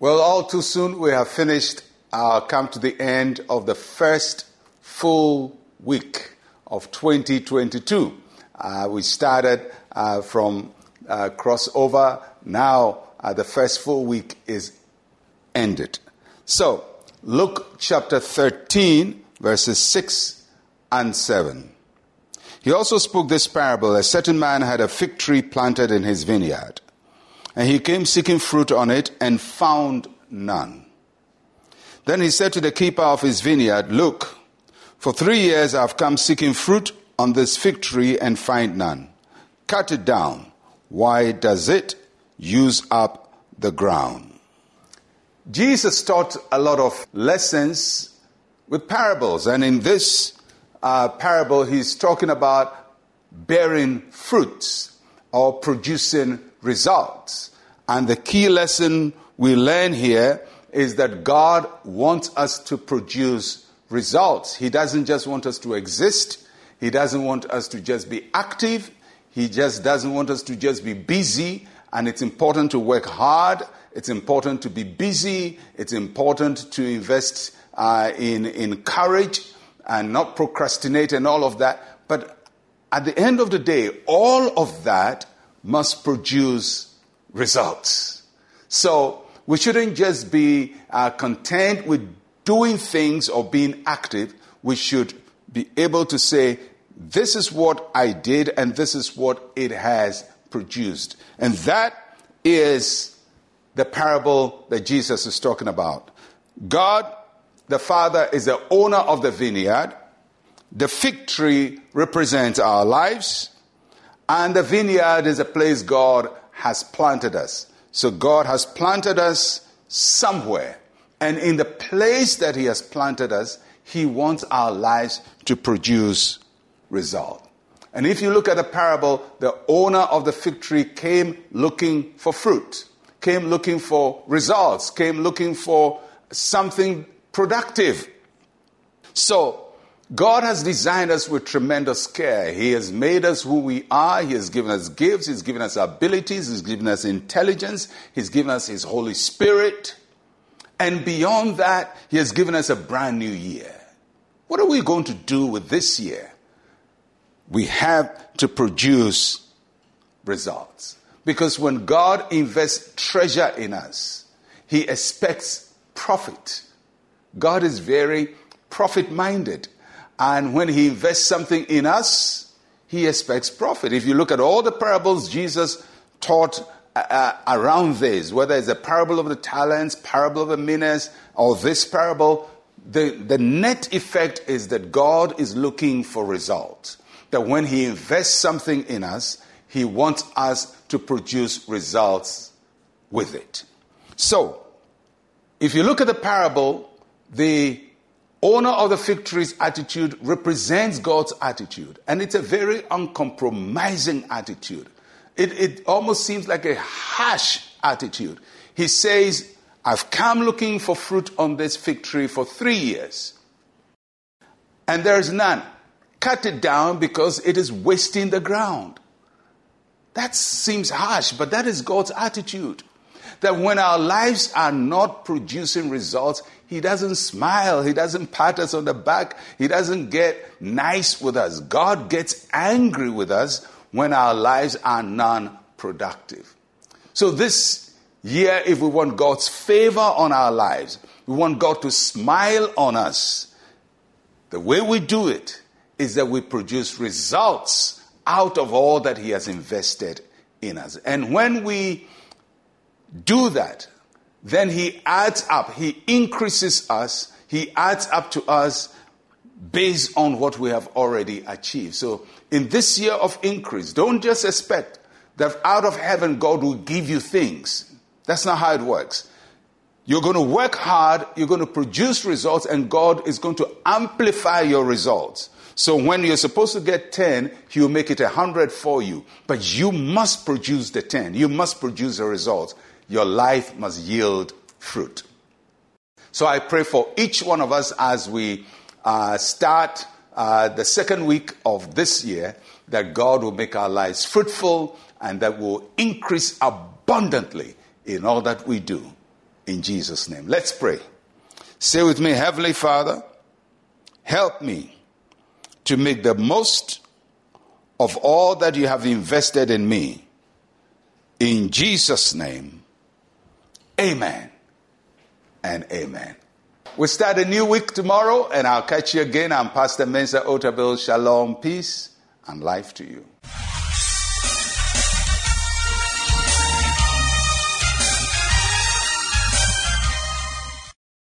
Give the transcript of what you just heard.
Well, all too soon we have finished, come to the end of the first full week of 2022. Uh, we started uh, from uh, crossover. Now uh, the first full week is ended. So, Luke chapter 13, verses 6 and 7. He also spoke this parable. A certain man had a fig tree planted in his vineyard, and he came seeking fruit on it and found none. Then he said to the keeper of his vineyard, Look, for three years I have come seeking fruit on this fig tree and find none. Cut it down. Why does it use up the ground? Jesus taught a lot of lessons with parables, and in this uh, parable, he's talking about bearing fruits or producing results. And the key lesson we learn here is that God wants us to produce results. He doesn't just want us to exist, He doesn't want us to just be active, He just doesn't want us to just be busy. And it's important to work hard, it's important to be busy, it's important to invest uh, in, in courage and not procrastinate and all of that. But at the end of the day, all of that must produce results. So we shouldn't just be uh, content with doing things or being active. We should be able to say, this is what I did and this is what it has produced. And that is the parable that Jesus is talking about. God the Father is the owner of the vineyard. The fig tree represents our lives. And the vineyard is a place God has planted us. So God has planted us somewhere. And in the place that He has planted us, He wants our lives to produce result. And if you look at the parable, the owner of the fig tree came looking for fruit, came looking for results, came looking for something productive. So, God has designed us with tremendous care. He has made us who we are. He has given us gifts. He's given us abilities. He's given us intelligence. He's given us His Holy Spirit. And beyond that, He has given us a brand new year. What are we going to do with this year? We have to produce results. Because when God invests treasure in us, He expects profit. God is very profit minded. And when He invests something in us, He expects profit. If you look at all the parables Jesus taught uh, uh, around this, whether it's a parable of the talents, parable of the minas, or this parable, the, the net effect is that God is looking for results. That when He invests something in us, He wants us to produce results with it. So, if you look at the parable, the owner of the fig tree's attitude represents God's attitude, and it's a very uncompromising attitude. It, it almost seems like a harsh attitude. He says, I've come looking for fruit on this fig tree for three years, and there's none. Cut it down because it is wasting the ground. That seems harsh, but that is God's attitude. That when our lives are not producing results, he doesn't smile. He doesn't pat us on the back. He doesn't get nice with us. God gets angry with us when our lives are non productive. So, this year, if we want God's favor on our lives, we want God to smile on us, the way we do it is that we produce results out of all that He has invested in us. And when we do that, then he adds up, he increases us, he adds up to us based on what we have already achieved. So, in this year of increase, don't just expect that out of heaven God will give you things. That's not how it works. You're going to work hard, you're going to produce results, and God is going to amplify your results. So when you're supposed to get 10, He'll make it 100 for you. But you must produce the 10. You must produce the results your life must yield fruit. So I pray for each one of us as we uh, start uh, the second week of this year that God will make our lives fruitful and that will increase abundantly in all that we do. in Jesus' name. Let's pray. Say with me, Heavenly Father, help me to make the most of all that you have invested in me. In Jesus' name, amen and amen. We start a new week tomorrow, and I'll catch you again. I'm Pastor Mensa Otabil. Shalom, peace, and life to you.